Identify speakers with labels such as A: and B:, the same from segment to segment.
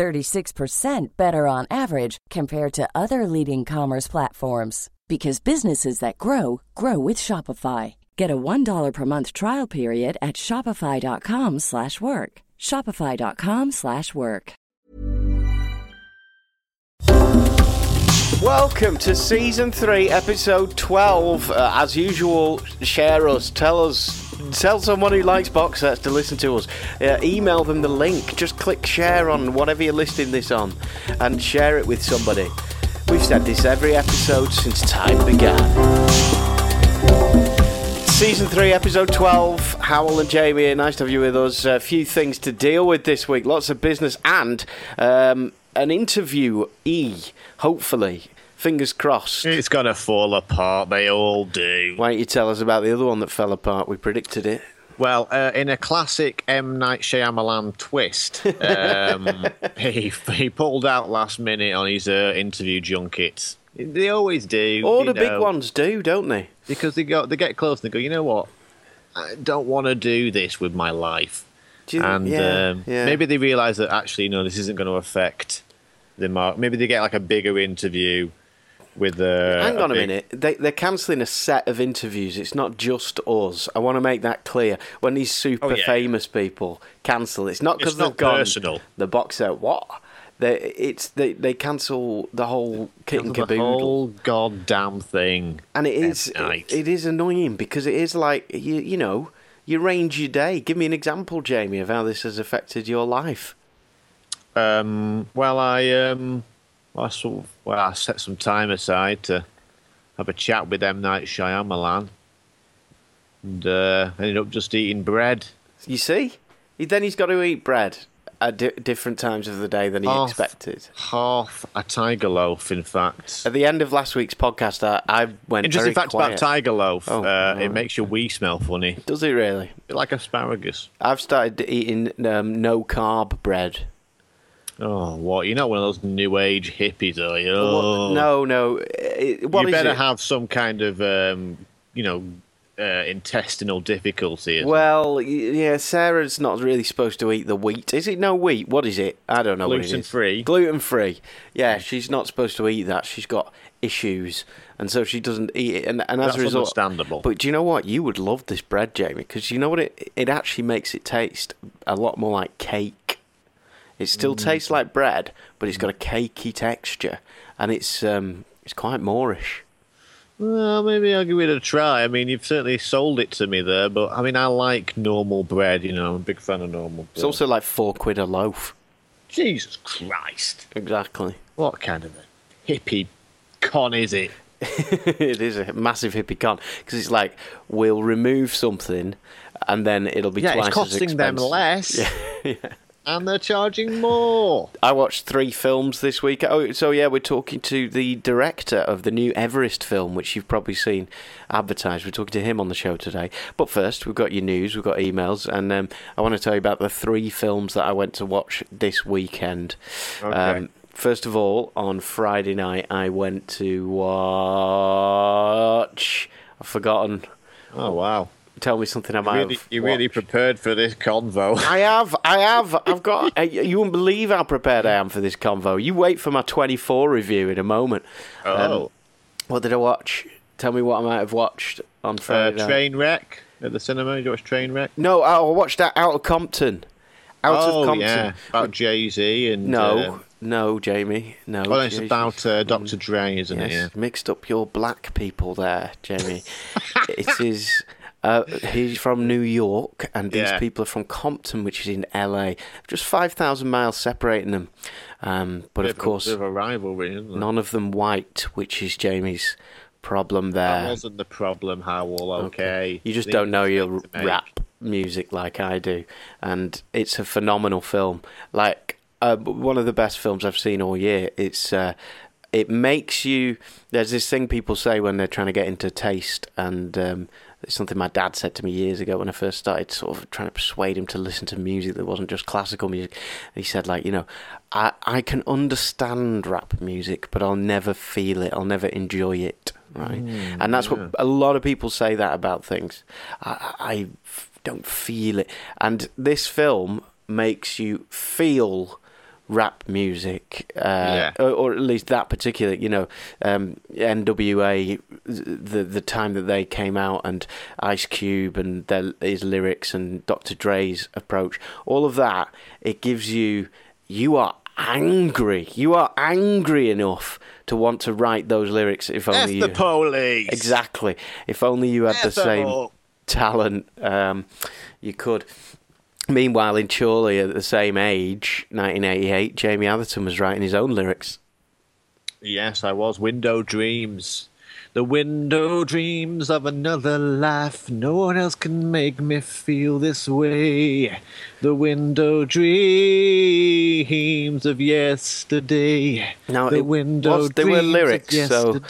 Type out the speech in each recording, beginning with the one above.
A: 36% better on average compared to other leading commerce platforms because businesses that grow grow with Shopify. Get a $1 per month trial period at shopify.com/work. shopify.com/work.
B: Welcome to season 3, episode 12. Uh, as usual, share us, tell us Tell someone who likes box sets to listen to us. Uh, email them the link. Just click share on whatever you're listening this on and share it with somebody. We've said this every episode since time began. Season 3, episode 12. Hywel and Jamie, nice to have you with us. A few things to deal with this week. Lots of business and um, an interview E, hopefully. Fingers crossed.
C: It's going to fall apart. They all do.
B: Why don't you tell us about the other one that fell apart? We predicted it.
C: Well, uh, in a classic M Night Shyamalan twist, um, he he pulled out last minute on his uh, interview junket. They always do.
B: All the big ones do, don't they?
C: because they go they get close and they go. You know what? I don't want to do this with my life.
B: Do you-
C: and
B: yeah,
C: um,
B: yeah.
C: maybe they realise that actually, no, this isn't going to affect the mark. Maybe they get like a bigger interview with uh,
B: Hang on a minute. They, they're cancelling a set of interviews. It's not just us. I want to make that clear. When these super
C: Oh, yeah.
B: famous people cancel, it's not because they've
C: not
B: gone
C: personal.
B: the box set. What? They, it's they they cancel the whole kit and
C: the whole goddamn thing.
B: And it is it, it is annoying because it is like you you know you arrange your day. Give me an example, Jamie, of how this has affected your life.
C: Um, well, I um, well, I sort of, well, I set some time aside to have a chat with M Night Shyamalan, and uh, ended up just eating bread.
B: You see, then he's got to eat bread at di- different times of the day than he
C: Half-
B: expected.
C: Half a tiger loaf, in fact.
B: At the end of last week's podcast, I, I went
C: in fact
B: quiet.
C: about tiger loaf,
B: Oh,
C: uh, it makes your wee smell funny,
B: Does it really?
C: bit like asparagus.
B: I've started eating um, no carb bread.
C: Oh, what? You're not one of those new age hippies, are you?
B: What-
C: Oh.
B: No, no. It, what
C: you better
B: it?
C: have some kind of, um, you know, uh, intestinal difficulty.
B: Well, y- yeah, Sarah's not really supposed to eat the wheat. Is it no wheat? What is it? I don't know. what it is.
C: Gluten-free.
B: Gluten free. Yeah, she's not supposed to eat that. She's got issues, and so she doesn't eat it. And, and as
C: That's
B: a result,
C: understandable.
B: But do you know what? You would love this bread, Jamie, because you know what? It it actually makes it taste a lot more like cake. It still
C: Mm.
B: tastes like bread, but it's got a cakey texture, and it's um it's quite moreish.
C: Well, maybe I'll give it a try. I mean, you've certainly sold it to me there, but I mean, I like normal bread. You know, I'm a big fan of normal bread.
B: It's also like four quid a loaf.
C: Jesus Christ!
B: Exactly.
C: What kind of a hippie con is it?
B: it is a massive hippie con because it's like we'll remove something and then it'll be
C: Yeah,
B: twice
C: it's costing
B: as
C: them less,
B: Yeah.
C: And they're charging more.
B: I watched three films this week. Oh, so yeah, we're talking to the director of the new Everest film, which you've probably seen advertised. We're talking to him on the show today. But first, we've got your news, we've got emails, and um, I want to tell you about the three films that I went to watch this weekend. Um,
C: Okay.
B: first of all, on Friday night, I went to watch. I've forgotten.
C: Oh wow!
B: Tell me something I might
C: Really,
B: have
C: you really
B: watched.
C: prepared for this convo.
B: I have, I have, I've got. uh, You wouldn't believe how prepared I am for this convo. You wait for my 24 review in a moment.
C: Oh,
B: Um, what did I watch? Tell me what I might have watched on
C: uh,
B: Friday. night.
C: train wreck at the cinema. Did you watch train wreck?
B: No, I watched that Out of Compton. Out
C: oh
B: of Compton.
C: yeah, about Jay Z and
B: No,
C: uh,
B: no, Jamie. No.
C: well, it's
B: Jay-Z.
C: about uh, Dr. Dre, isn't
B: Yes,
C: it? Yeah.
B: mixed up your black people there, Jamie. it is. Uh, he's from New York, and these
C: Yeah.
B: people are from Compton, which is in LA. Just five thousand miles separating them, um, but
C: Bit
B: of course,
C: of rivalry,
B: none of them white, which is Jamie's problem
C: That
B: there.
C: wasn't the problem, Hywel. Okay,
B: You just
C: These
B: don't know your
C: mistakes to make.
B: rap music like I do, and it's a phenomenal film. Like uh, one of the best films I've seen all year. It's uh, it makes you. There's this thing people say when they're trying to get into taste, and um, it's something my dad said to me years ago when I first started sort of trying to persuade him to listen to music that wasn't just classical music. He said, like, you know, I, I can understand rap music, but I'll never feel it. I'll never enjoy it. Right.
C: Mm,
B: and that's
C: yeah.
B: what a lot of people say that about things. I don't feel it. And this film makes you feel rap music, uh,
C: Yeah.
B: or, or at least that particular, you know, um, NWA, the the time that they came out, and Ice Cube and their, his lyrics and Dr. Dre's approach, all of that, it gives you, you are angry, you are angry enough to want to write those lyrics. If
C: F
B: only
C: the
B: you,
C: police.
B: exactly, if only you had the
C: F them
B: same talent, um, you could. Meanwhile, in Chorley, at the same age, 1988, Jamie Atherton was writing his own lyrics.
C: Yes, I was. Window dreams. The window dreams of another life. No one else can make me feel this way. The window dreams of yesterday.
B: Now,
C: the
B: it
C: window
B: was, they were
C: dreams of
B: lyrics. So,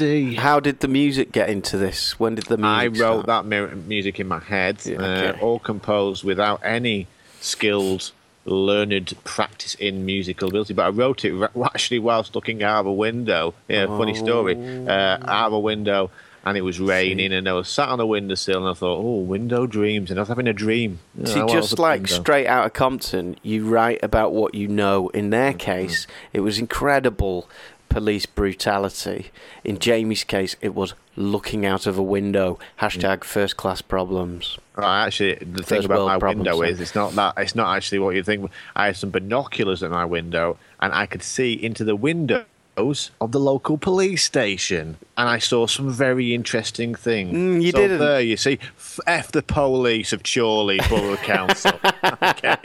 B: how did the music get into this? When did the music?
C: I wrote
B: start?
C: that mu- music in my head,
B: Yeah,
C: uh, all composed without any skilled, learned practice in musical ability. But I wrote it actually whilst looking out of a window. Yeah, funny story. Uh, out of a window, and it was raining, and I was sat on a windowsill, and I thought, "Oh, window dreams," and I was having a dream. You
B: See,
C: was
B: just like
C: window.
B: straight out of Compton, you write about what you know. In their case, it was incredible police brutality. In Jamie's case, it was looking out of a window. Hashtag first class problems.
C: Right, actually, the thing about my
B: problems,
C: window is it's not that it's not actually what you think. I had some binoculars at my window, and I could see into the windows of the local police station, and I saw some very interesting things.
B: Mm, you
C: so
B: didn't.
C: There, you see, f, F the police of Chorley Borough Council. okay,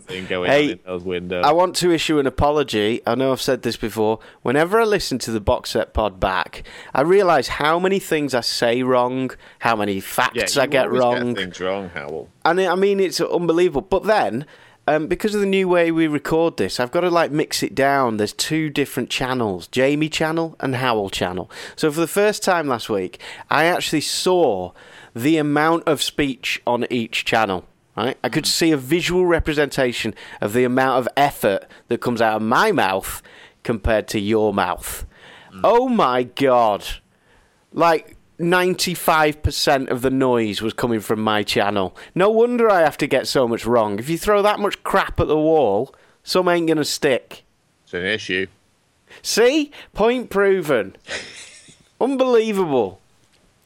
C: thing going
B: Um, hey,
C: in those windows.
B: I want to issue an apology. I know I've said this before. Whenever I listen to the box set pod back, I realise how many things I say wrong, how many
C: yeah,
B: facts
C: you
B: I get wrong.
C: Get things wrong, Hywel.
B: And I mean, it's unbelievable. But then, um, because of the new way we record this, I've got to like mix it down. There's two different channels: Jamie channel and Hywel channel. So for the first time last week, I actually saw the amount of speech on each channel. Right? I could see a visual representation of the amount of effort that comes out of my mouth compared to your mouth. Oh my god! Like 95% of the noise was coming from my channel. No wonder I have to get so much wrong. If you throw that much crap at the wall, some ain't gonna stick.
C: It's an issue.
B: See? Point proven. Unbelievable.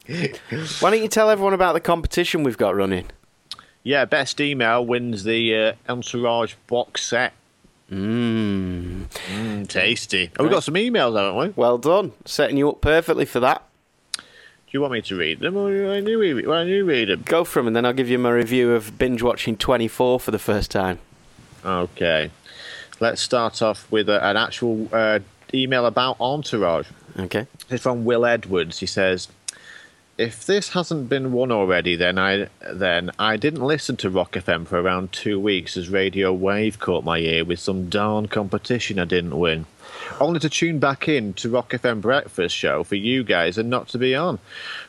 B: Why don't you tell everyone about the competition we've got running?
C: Yeah, best email wins the uh, Entourage box set.
B: Mmm.
C: Mm, tasty. Oh, we've got some emails, haven't we?
B: Well done. Setting you up perfectly for that.
C: You want me to read them, or why do you, why do you read them?
B: Go for 'em and then I'll give you my review of binge watching 24 for the first time.
C: Okay. Let's start off with a, an actual uh, email about Entourage.
B: Okay.
C: It's from Will Edwards. He says, "If this hasn't been won already, then I then I didn't listen to Rock FM for around two weeks as Radio Wave caught my ear with some darn competition I didn't win, only to tune back in to Rock FM Breakfast Show for you guys and not to be on.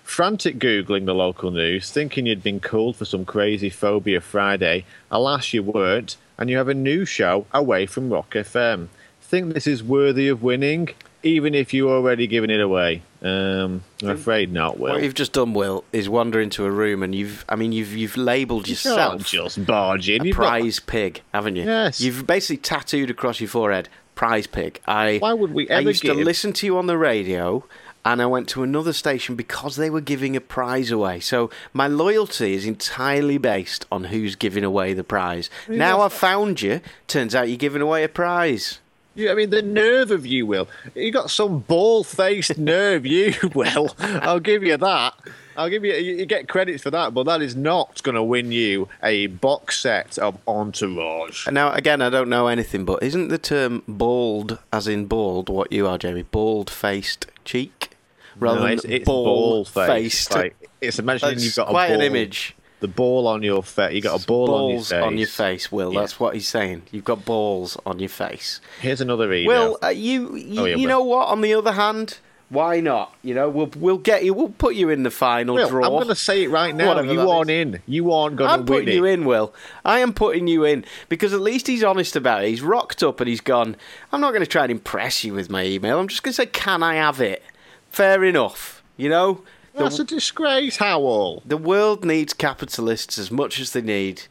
C: Frantic googling the local news, thinking you'd been called for some crazy phobia Friday. Alas, you weren't, and you have a new show away from Rock FM. Think this is worthy of winning?" Even if you're already giving it away, um, I'm afraid not. Will
B: What you've just done, Will, is wander into a room and you've, I mean, you've you've labelled yourself
C: just barge in.
B: a
C: You've got-
B: prize pig, haven't you?
C: Yes.
B: You've basically tattooed across your forehead, prize pig. I.
C: Why would we ever I
B: used to listen to you on the radio. And I went to another station because they were giving a prize away. So my loyalty is entirely based on who's giving away the prize. now I've found you. Turns out you're giving away a prize.
C: You, I mean, the nerve of you, Will. You got some ball-faced nerve, you Will. I'll give you that. I'll give you. You get credits for that, but that is not going to win you a box set of Entourage.
B: Now, again, I don't know anything, but isn't the term bald, as in bald, what you are, Jamie? Bald-faced cheek, rather
C: No,
B: than
C: it's, it's
B: ball-faced.
C: ball-faced. Like, it's imagining
B: That's
C: you've got a
B: quite an image.
C: The ball on your face. You got a ball
B: balls
C: on your face.
B: face, Will.
C: Yeah.
B: That's what he's saying. You've got balls on your face.
C: Here's another email.
B: Will, uh, you you,
C: Oh, yeah,
B: you know what? On the other hand, why not? You know, we'll we'll get you. We'll put you in the final
C: Will,
B: draw.
C: I'm going to say it right now. You aren't
B: is.
C: in. You aren't going to win.
B: I'm putting
C: it.
B: you in, Will. I am putting you in because at least he's honest about it. He's rocked up and he's gone. I'm not going to try and impress you with my email. I'm just going to say, can I have it? Fair enough. You know, the,
C: That's a disgrace, Hywel.
B: the world needs capitalists as much as they need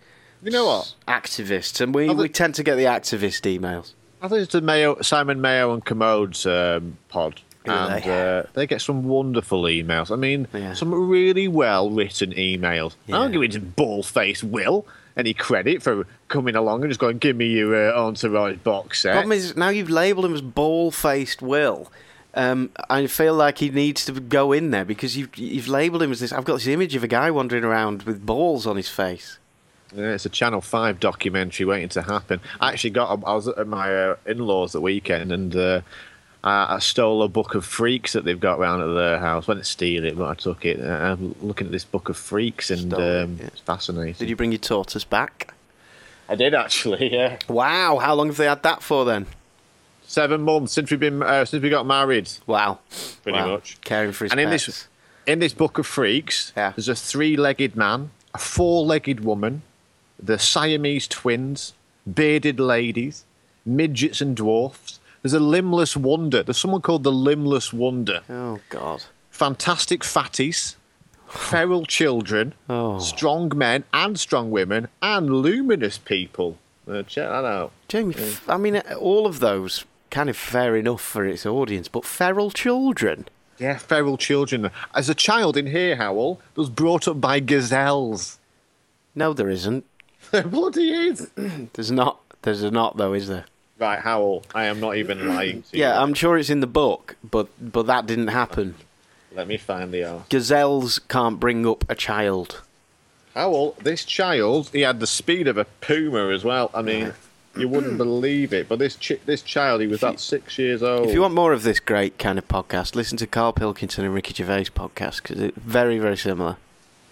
C: You know what?
B: activists, and we, we tend to get the activist emails.
C: I think it's the Mayo, Simon Mayo and Kermode's um, pod. And
B: they?
C: uh, they get some wonderful emails. I mean,
B: Yeah.
C: some really well written emails. I don't give it to ball face Will any credit for coming along and just going, give me your uh, Entourage box set.
B: Problem is, now you've labelled him as ball-faced Will. Um, I feel like he needs to go in there because you've you've labelled him as this. I've got this image of a guy wandering around with balls on his face.
C: Yeah, it's a Channel Five documentary waiting to happen. I actually got. I was at my uh, in-laws the weekend, and uh, I, I stole a book of freaks that they've got round at their house. Went to steal it, but I took it. Uh, I'm looking at this book of freaks, and
B: it,
C: um,
B: yeah.
C: it's fascinating.
B: Did you bring your tortoise back?
C: I did actually. Yeah,
B: Wow, how long have they had that for then?
C: Seven months since we've been uh, since we got married.
B: Wow,
C: Pretty
B: Wow.
C: much.
B: caring for his
C: And in
B: pets.
C: this in this book of freaks,
B: Yeah.
C: there's a three-legged man, a four-legged woman, the Siamese twins, bearded ladies, midgets and dwarfs. There's a limbless wonder. There's someone called the limbless wonder.
B: Oh God.
C: Fantastic fatties, feral children,
B: Oh.
C: strong men and strong women, and luminous people. Uh, check that out.
B: Jamie, f- I mean, all of those kind of fair enough for its audience, but feral children.
C: Yeah, feral children. As a child in here, Hywel, was brought up by gazelles.
B: No, there isn't.
C: There bloody is.
B: There's not. There's not though, is there?
C: Right, Hywel, I am not even lying to you.
B: Yeah, I'm sure it's in the book, but but that didn't happen.
C: Let me find the arse.
B: Gazelles can't bring up a child.
C: Hywel, this child, he had the speed of a puma as well. I mean, you wouldn't believe it. But this chi- this child, he was about six years old.
B: If you want more of this great kind of podcast, listen to Carl Pilkington and Ricky Gervais podcast because it's very very similar.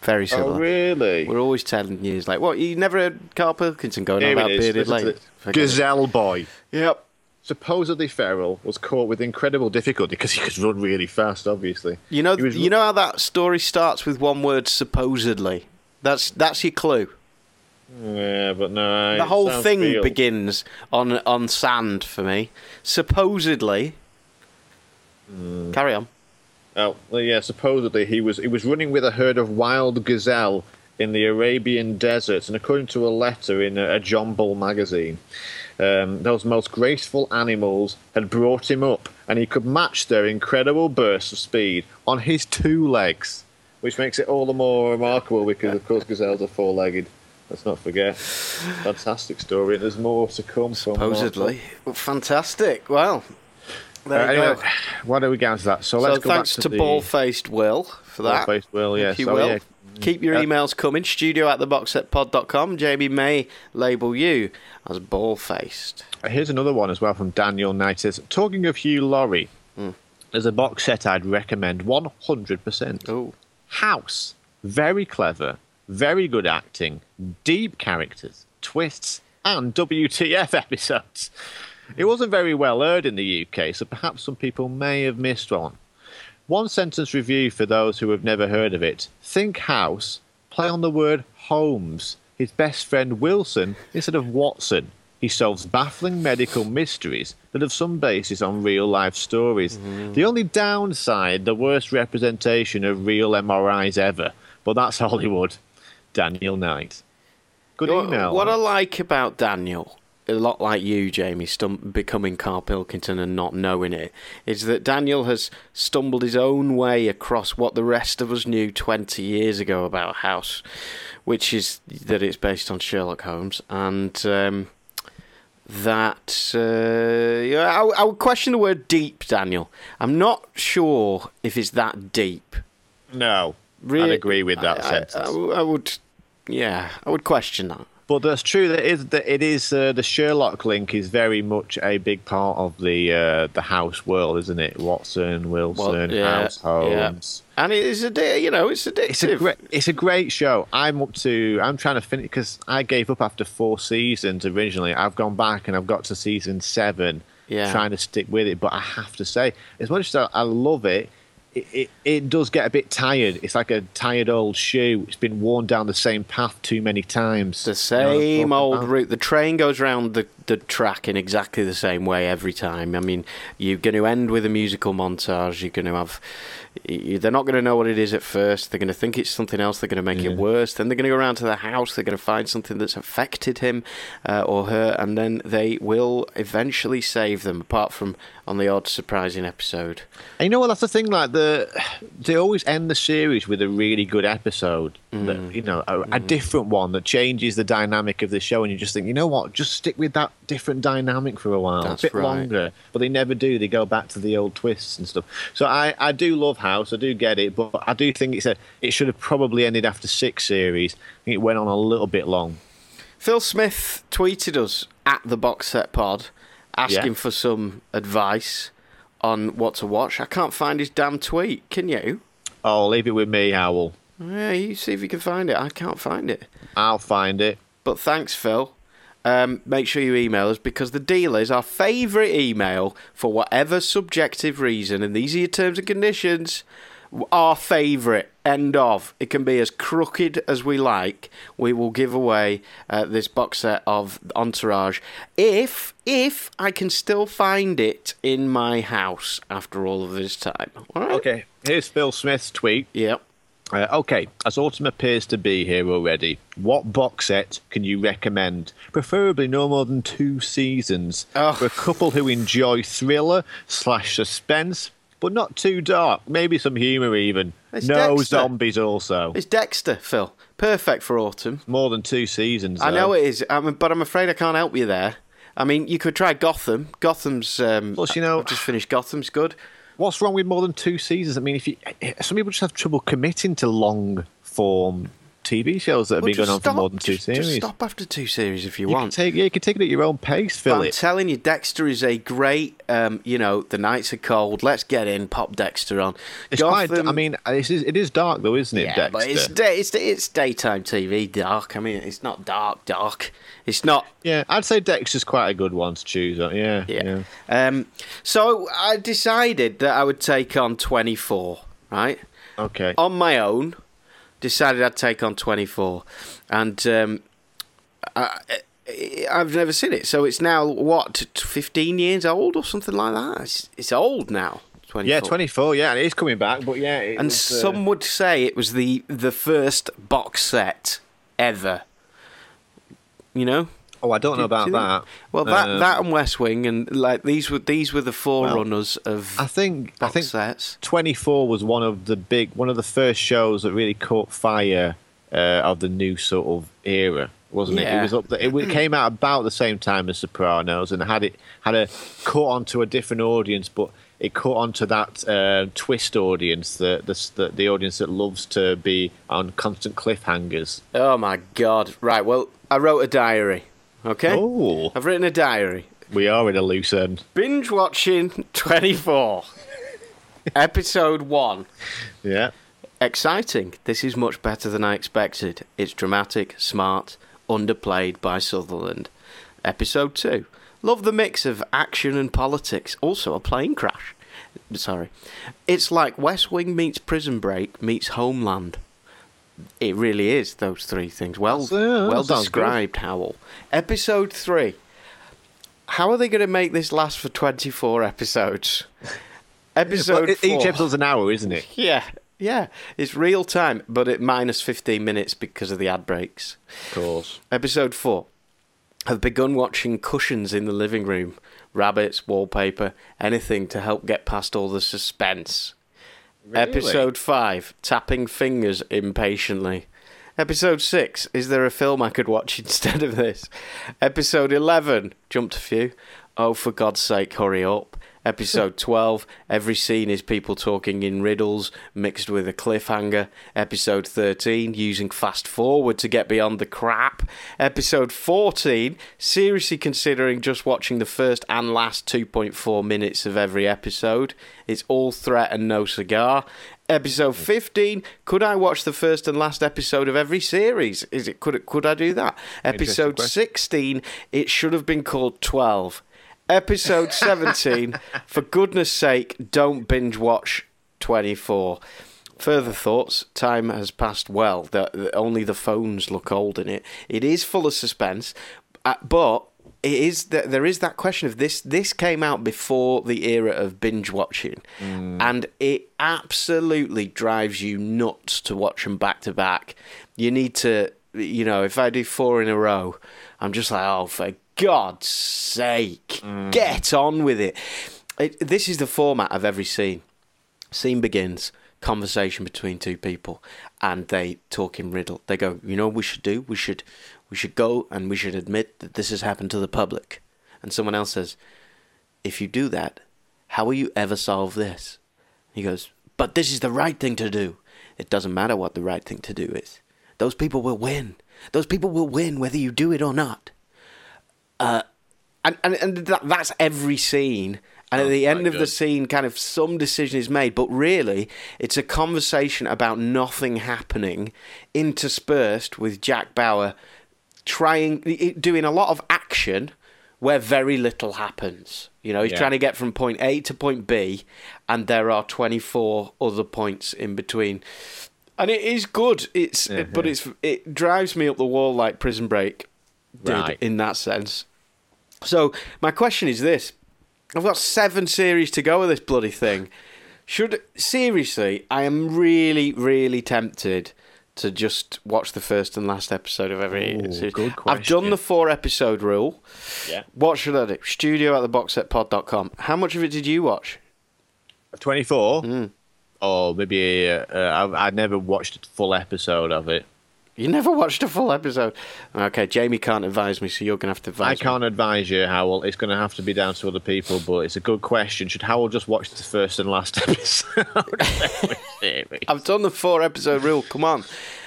B: Very oh, similar.
C: oh, really?
B: We're always telling you, it's like, what, you never heard Carl Pilkington going on about bearded
C: Listen to
B: ladies?
C: this.
B: Forget it.
C: Gazelle boy.
B: Yep.
C: Supposedly Ferrell was caught with incredible difficulty because he could run really fast. Obviously,
B: You know,
C: was-
B: you know how that story starts with one word, supposedly. That's that's your clue.
C: Yeah, but no.
B: The whole thing
C: real.
B: begins on on sand for me. Supposedly.
C: Hmm.
B: Carry on.
C: Oh, well, yeah. Supposedly, he was he was running with a herd of wild gazelle in the Arabian desert, and according to a letter in a, a John Bull magazine, um, those most graceful animals had brought him up, and he could match their incredible bursts of speed on his two legs, which makes it all the more remarkable because, of course, gazelles are four-legged. Let's not forget. Fantastic story, and there's more to come.
B: Supposedly. Well, fantastic. Well,
C: Uh,
B: there you
C: anyway,
B: go.
C: why don't we get into that? So,
B: So
C: let's go
B: thanks
C: back
B: to,
C: to,
B: ball-faced Will for that.
C: Ball-faced Will.
B: If you
C: So,
B: will.
C: yeah.
B: Keep your emails coming. Studio at theboxsetpod.com. Jamie may label you as ball-faced.
C: Here's another one as well from Daniel Knight. Says, Talking of Hugh Laurie, there's a box set I'd recommend 100%.
B: Oh.
C: House. Very clever, very good acting, deep characters, twists, and WTF episodes. It wasn't very well heard in the UK, so perhaps some people may have missed one. One sentence review for those who have never heard of it. Think house, play on the word Holmes, his best friend Wilson instead of Watson. He solves baffling medical mysteries that have some basis on real life stories. Mm-hmm. The only downside, the worst representation of real MRIs ever. But that's Hollywood. Daniel Knight. Good
B: What-
C: email.
B: What I like about Daniel, a lot like you, Jamie, stum- becoming Carl Pilkington and not knowing it, is that Daniel has stumbled his own way across what the rest of us knew 20 years ago about House, which is that it's based on Sherlock Holmes, and um, that. Uh, yeah, I, I would question the word deep, Daniel. I'm not sure if it's that deep.
C: no.
B: Really,
C: I'd agree with that
B: I- I-
C: sentence.
B: I, I would, yeah, I would question that.
C: But that's true. That is that it is uh, the Sherlock link is very much a big part of the uh, the House world, isn't it? Watson, Wilson,
B: yeah,
C: House, Holmes.
B: And it is a you know, it's addictive.
C: It's a great, it's a great show. I'm up to, I'm trying to finish because I gave up after four seasons originally. I've gone back and I've got to season seven,
B: Yeah.
C: trying to stick with it. But I have to say, as much as I love it, it, it, it does get a bit tired. It's like a tired old shoe. It's been worn down the same path too many times.
B: the
C: You know
B: same old
C: about?
B: route. The train goes round the, the track in exactly the same way every time. I mean, you're going to end with a musical montage. You're going to have. They're not going to know what it is at first. They're going to think it's something else. They're going to make it worse. Then they're going to go around to the house. They're going to find something that's affected him uh, or her, and then they will eventually save them. Apart from on the odd surprising episode.
C: And you know what? That's the thing. Like the, they always end the series with a really good episode.
B: Mm.
C: That you know, a, a different one that changes the dynamic of the show, and you just think, you know what? Just stick with that different dynamic for a while,
B: That's
C: a bit
B: right.
C: longer. But they never do. They go back to the old twists and stuff. So I, I do love House. I do get it, but I do think it's a. It should have probably ended after six series. I think it went on a little bit long.
B: Phil Smith tweeted us at the Box Set Pod asking
C: Yeah.
B: for some advice on what to watch. I can't find his damn tweet. Can you?
C: Oh, leave it with me, Howell.
B: Yeah, you see if you can find it. I can't find it.
C: I'll find it.
B: But thanks, Phil. Um, make sure you email us because the deal is our favourite email for whatever subjective reason, and these are your terms and conditions. Our favourite end of. It can be as crooked as we like. We will give away uh, this box set of Entourage if if I can still find it in my house after all of this time. All right?
C: Okay, here's Phil Smith's tweet.
B: Yep.
C: Uh, okay, as autumn appears to be here already, what box set can you recommend? Preferably no more than two seasons
B: Oh.
C: for a couple who enjoy thriller slash suspense, but not too dark. Maybe some humour even.
B: It's
C: no
B: Dexter.
C: zombies also.
B: It's Dexter, Phil. Perfect for autumn.
C: More than two seasons.
B: I
C: though.
B: know it is, um, but I'm afraid I can't help you there. I mean, you could try Gotham. Gotham's. Um,
C: Plus, you know-
B: I've just finished Gotham's good.
C: What's wrong with more than two seasons? I mean, if you, eh, eh, some people just have trouble committing to long form TV shows that have
B: Well,
C: been going on
B: stop,
C: for more than two
B: just,
C: series.
B: Just stop after two series if you,
C: You can
B: want.
C: take, yeah, you can take it at your own pace,
B: But I'm telling you, Dexter is a great. Um, you know, the nights are cold. Let's get in. Pop Dexter on.
C: It's quite. I mean, it is, it is dark though, isn't it,
B: yeah,
C: Dexter?
B: but it's, day, it's it's daytime TV. Dark. I mean, it's not dark. Dark. It's not
C: Yeah, I'd say Dexter's quite a good one to choose. on. Yeah,
B: Yeah. Um, so I decided that I would take on 24, right?
C: Okay.
B: On my own, decided I'd take on 24. And um, I, I've never seen it. So it's now, what, 15 years old or something like that? It's, it's old now. 24.
C: yeah, twenty-four. Yeah, and it is coming back, but yeah,
B: And
C: was, uh,
B: some would say it was the, the first box set ever. You know?
C: Oh, I don't know
B: Do- do
C: about
B: you
C: that.
B: Well, that
C: Uh,
B: that and West Wing, and like these were these were the forerunners of
C: I think. I think
B: sets.
C: 24 was one of the big, one of the first shows that really caught fire uh, of the new sort of era, wasn't it?
B: Yeah.
C: It was up. The, it came out about the same time as Sopranos, and had it had a caught onto a different audience, but it caught onto that uh, twist audience, the the the audience that loves to be on constant cliffhangers.
B: Oh my god! Right, well, I wrote a diary. Okay,
C: Oh,
B: I've written a diary.
C: we are in a loose end.
B: Binge watching twenty four, episode one.
C: Yeah.
B: Exciting. This is much better than I expected. It's dramatic, smart, underplayed by Sutherland. Episode 2. Love the mix of action and politics. Also a plane crash. Sorry. It's like West Wing meets Prison Break meets Homeland. It really is those three things. Well,
C: yeah,
B: well
C: sounds good.
B: described, Hywel. Episode 3. How are they going to make this last for 24 episodes? Episode
C: But each
B: four.
C: episode's an hour, isn't it?
B: Yeah, yeah. It's real time, but at minus 15 minutes because of the ad breaks.
C: Of course.
B: Episode 4. Have begun watching cushions in the living room, rabbits, wallpaper, anything to help get past all the suspense. Episode 5. Tapping fingers impatiently. Episode 6. Is there a film I could watch instead of this? Episode 11. Jumped a few. Oh, for God's sake, hurry up. Episode 12, every scene is people talking in riddles mixed with a cliffhanger. Episode 13, using fast forward to get beyond the crap. Episode 14, seriously considering just watching the first and last 2.4 minutes of every episode. It's all threat and no cigar. Episode 15, could I watch the first and last episode of every series? Is it could it, could I do that? Episode 16, it should have been called 12. Episode 17, for goodness sake, don't binge watch 24. Further thoughts. Time has passed well. The, the- only the phones look old in it. It is full of suspense, uh, but it is that there is that question of this. This came out before the era of binge watching, and it absolutely drives you nuts to watch them back to back. You need to, you know, if I do four in a row, I'm just like, oh, for God's sake, mm. get on with it. it. This is the format of every scene. Scene begins conversation between two people and they talk in riddle. They go you know what we should do? We should we should go and we should admit that this has happened to the public. And someone else says if you do that how will you ever solve this? He goes but this is the right thing to do. It doesn't matter what the right thing to do is. Those people will win. Those people will win whether you do it or not Uh, and and, and that, that's every scene. And at
C: Oh,
B: the end of the scene, kind of some decision is made, but really, it's a conversation about nothing happening, interspersed with Jack Bauer trying, doing a lot of action where very little happens. You know, he's
C: Yeah.
B: trying to get from point A to point B, and there are twenty four other points in between. And it is good. It's but it's it drives me up the wall like Prison Break did
C: Right.
B: in that sense. So my question is this: I've got seven series to go with this bloody thing. Should seriously, I am really, really tempted to just watch the first and last episode of every
C: Ooh,
B: series.
C: good
B: I've done the four episode rule.
C: Yeah.
B: What should I do? Studio at the boxsetpod.com. How much of it did you watch?
C: 24?
B: Hmm.
C: Or maybe uh, uh, I, I never watched a full episode of it.
B: You never watched a full episode. Okay, Jamie can't advise me, so you're going to have to advise
C: I
B: me.
C: can't advise you, Hywel. It's going to have to be down to other people, but it's a good question. Should Hywel just watch the first and last episode? of every series?
B: I've done the four episode rule. Come on.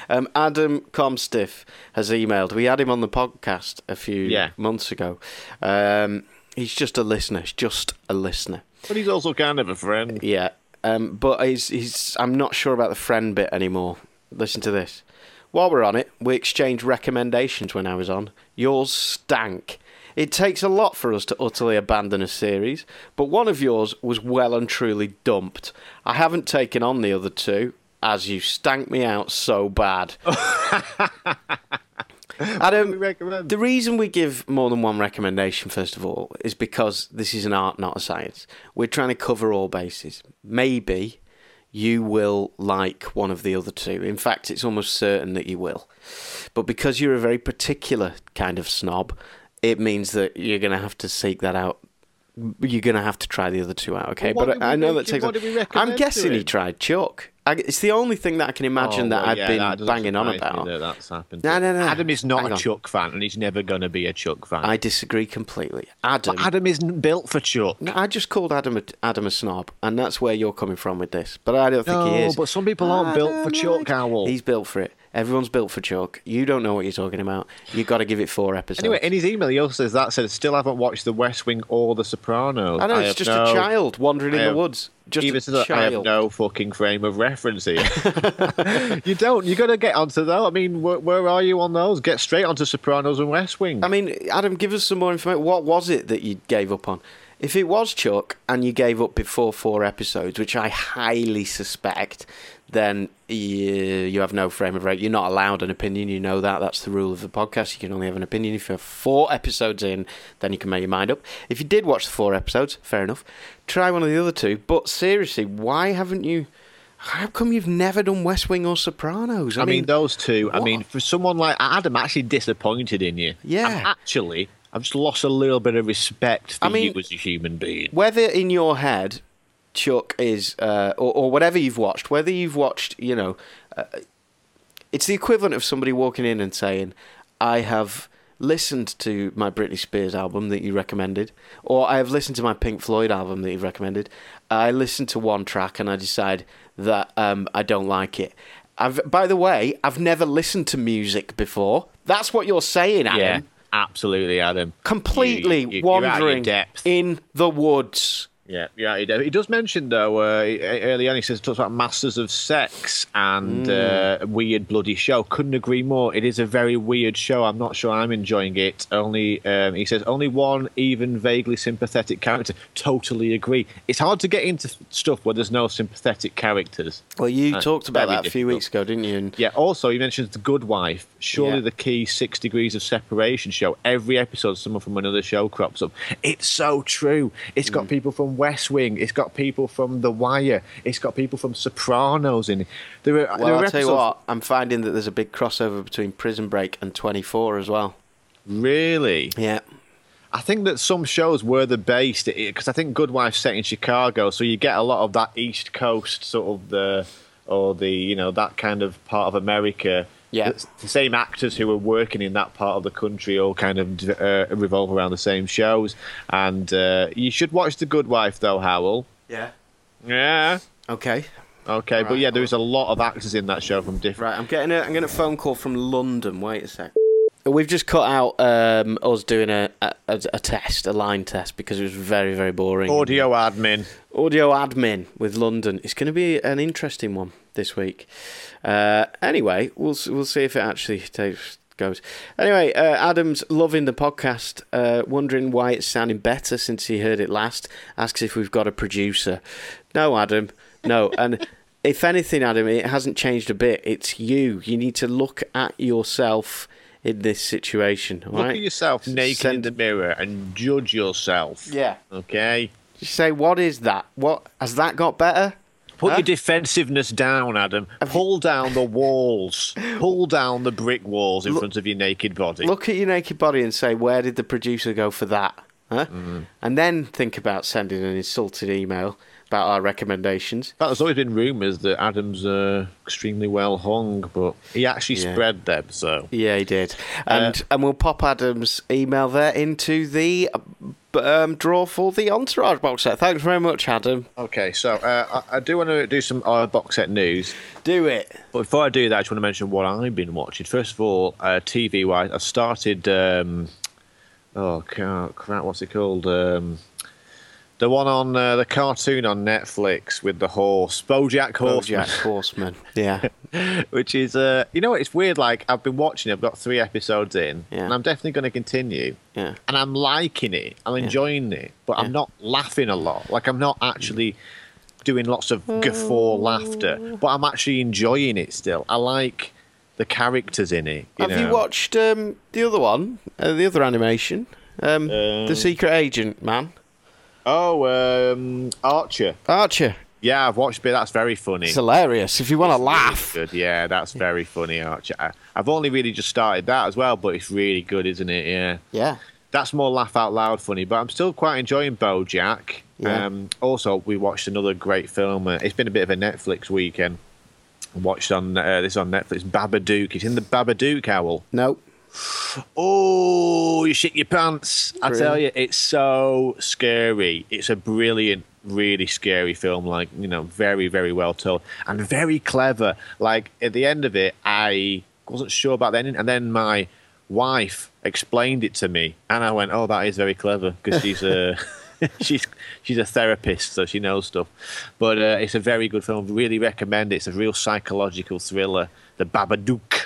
B: Um, Adam Comstiff has emailed. We had him on the podcast a few
C: Yeah.
B: months ago. Um, he's just a listener. He's just a listener.
C: But he's also kind of a friend.
B: Yeah. Um, but he's, he's. I'm not sure about the friend bit anymore. Listen to this. While we're on it, we exchanged recommendations when I was on. Yours stank. It takes a lot for us to utterly abandon a series, but one of yours was well and truly dumped. I haven't taken on the other two, as you stank me out so bad. Adam, the reason we give more than one recommendation, first of all, is because this is an art, not a science. We're trying to cover all bases. Maybe you will like one of the other two. In fact, it's almost certain that you will. But because you're a very particular kind of snob, it means that you're going to have to seek that out. You're going to have to try the other two out, okay?
C: Well,
B: but I know that takes.
C: what did we
B: I'm guessing he tried Chuck. I, it's the only thing that I can imagine
C: Oh,
B: that
C: well,
B: I've
C: yeah,
B: been
C: that
B: banging on about.
C: That that's happened.
B: No, no, no.
C: Adam is not
B: Hang
C: a
B: on.
C: Chuck fan, and he's never going to be a Chuck fan.
B: I disagree completely. Adam,
C: But Adam isn't built for Chuck.
B: No, I just called Adam a, Adam a snob, and that's where you're coming from with this. But I don't think he
C: No,
B: is.
C: but some people aren't built for Chuck, Hywel.
B: He's built for it. Everyone's built for Chuck. You don't know what you're talking about. You've got to give it four episodes.
C: Anyway, in his email, he also says that said, still haven't watched The West Wing or The Sopranos.
B: I know it's
C: have
B: just
C: no-
B: a child wandering in
C: I
B: the woods. Just
C: Even says that I have no fucking frame of reference here. you don't. You got to get onto that. I mean, where, where are you on those? Get straight onto Sopranos and West Wing.
B: I mean, Adam, give us some more information. What was it that you gave up on? If it was Chuck and you gave up before four episodes, which I highly suspect, then you, you have no frame of reference. You're not allowed an opinion. You know that. That's the rule of the podcast. You can only have an opinion if you're four episodes in. Then you can make your mind up. If you did watch the four episodes, fair enough. Try one of the other two. But seriously, why haven't you? How come you've never done West Wing or Sopranos?
C: I mean, those two. I mean, for someone like Adam, actually disappointed in you.
B: Yeah.
C: I'm actually, I've just lost a little bit of respect for
B: I mean-
C: you as a human being.
B: whether in your head Chuck is, uh, or, or whatever you've watched, whether you've watched, you know, uh, it's the equivalent of somebody walking in and saying, "I have listened to my Britney Spears album that you recommended, or I have listened to my Pink Floyd album that you recommended. I listened to one track and I decide that um, I don't like it. I've, by the way, I've never listened to music before. That's what you're saying, Adam.
C: Yeah, absolutely, Adam.
B: Completely
C: You- you- you're out of your
B: wandering in the woods.
C: Yeah, yeah, he does. He does mention though uh, early on. He says talks about Masters of Sex and
B: Mm.
C: uh, weird bloody show. Couldn't agree more. It is a very weird show. I'm not sure I'm enjoying it. Only um, he says only one even vaguely sympathetic character. Totally agree. It's hard to get into stuff where there's no sympathetic characters.
B: Well, you talked about that a few weeks ago, didn't you? And
C: Yeah. Also, he mentions the Good Wife. Surely
B: Yeah.
C: the key Six Degrees of Separation show. Every episode, someone from another show crops up. It's so true. It's
B: Mm.
C: got people from West Wing. It's got people from The Wire. It's got people from Sopranos in it. There there
B: well,
C: are
B: I'll tell you what, I'm finding that there's a big crossover between Prison Break and 24 as well.
C: Really,
B: Yeah.
C: I think that some shows were the base because I think Good Wife's set in Chicago, so you get a lot of that East Coast sort of the or the you know that kind of part of America.
B: Yeah.
C: It's the same actors who are working in that part of the country all kind of uh, revolve around the same shows. And uh, you should watch The Good Wife, though, Hywel.
B: Yeah.
C: Yeah.
B: Okay.
C: Okay, but yeah, there is a lot of actors in that show from different.
B: Right, I'm getting a I'm getting a phone call from London. Wait a sec. We've just cut out um, us doing a, a a test, a line test, because it was very very boring.
C: Audio admin.
B: audio admin with London. It's going to be an interesting one this week. Uh, anyway, we'll we'll see if it actually takes goes. Anyway, uh, Adam's loving the podcast, uh, wondering why it's sounding better since he heard it last. Asks if we've got a producer. No, Adam, no. and if anything, Adam, it hasn't changed a bit. It's you. You need to look at yourself in this situation. all
C: Look
B: right?
C: at yourself naked in the mirror and judge yourself.
B: Yeah.
C: Okay?
B: Just say, what is that? What has that got better?
C: Put
B: Huh?
C: your defensiveness down, Adam. Pull down the walls. Pull down the brick walls in front of your naked body.
B: Look at your naked body and say, where did the producer go for that? Huh?
C: Mm-hmm.
B: And then think about sending an insulted email about our recommendations.
C: Fact, there's always been rumours that Adam's uh, extremely well hung, but he actually
B: Yeah.
C: spread them, so.
B: Yeah, he did. And and we'll pop Adam's email there into the um, draw for the Entourage box set. Thanks very much, Adam.
C: Okay, so uh, I, I do want to do some uh, box set news.
B: Do it.
C: But before I do that, I just want to mention what I've been watching. First of all, uh, TV wise, I've started. Um, oh, crap, what's it called? Um, the one on uh, the cartoon on Netflix with the horse, Bojack Horseman.
B: Bojack Horseman. Yeah.
C: which is uh, you know what, it's weird like i've been watching it i've got three episodes in
B: Yeah.
C: and i'm definitely going to continue
B: Yeah.
C: and i'm liking it i'm enjoying it but
B: Yeah.
C: i'm not laughing a lot like i'm not actually doing lots of guffaw laughter but i'm actually enjoying it still i like the characters in it you
B: Have you watched um, the other one, uh, the other animation? Um, the
C: Um,
B: Secret Agent, man.
C: Oh um archer
B: Archer.
C: yeah i've watched a bit that's very funny
B: It's hilarious. If you want to
C: Really
B: laugh.
C: good yeah that's very funny archer I, i've only really just started that as well but it's really good isn't it yeah
B: Yeah.
C: that's more laugh out loud funny, but I'm still quite enjoying BoJack.
B: Yeah.
C: Um, also, we watched another great film. Uh, it's been a bit of a Netflix weekend. Watched on uh, this on Netflix, Babadook. It's in the Babadook Hywel.
B: No.
C: Oh, you shit your pants! I tell you, it's so scary. It's a brilliant, really scary film. Like you know, very, very well told and very clever. Like at the end of it, I wasn't sure about the ending, and then my wife explained it to me, and I went, "Oh, that is very clever," because she's a. she's she's a therapist, so she knows stuff. But uh, it's a very good film. Really recommend it. It's a real psychological thriller. The Babadook.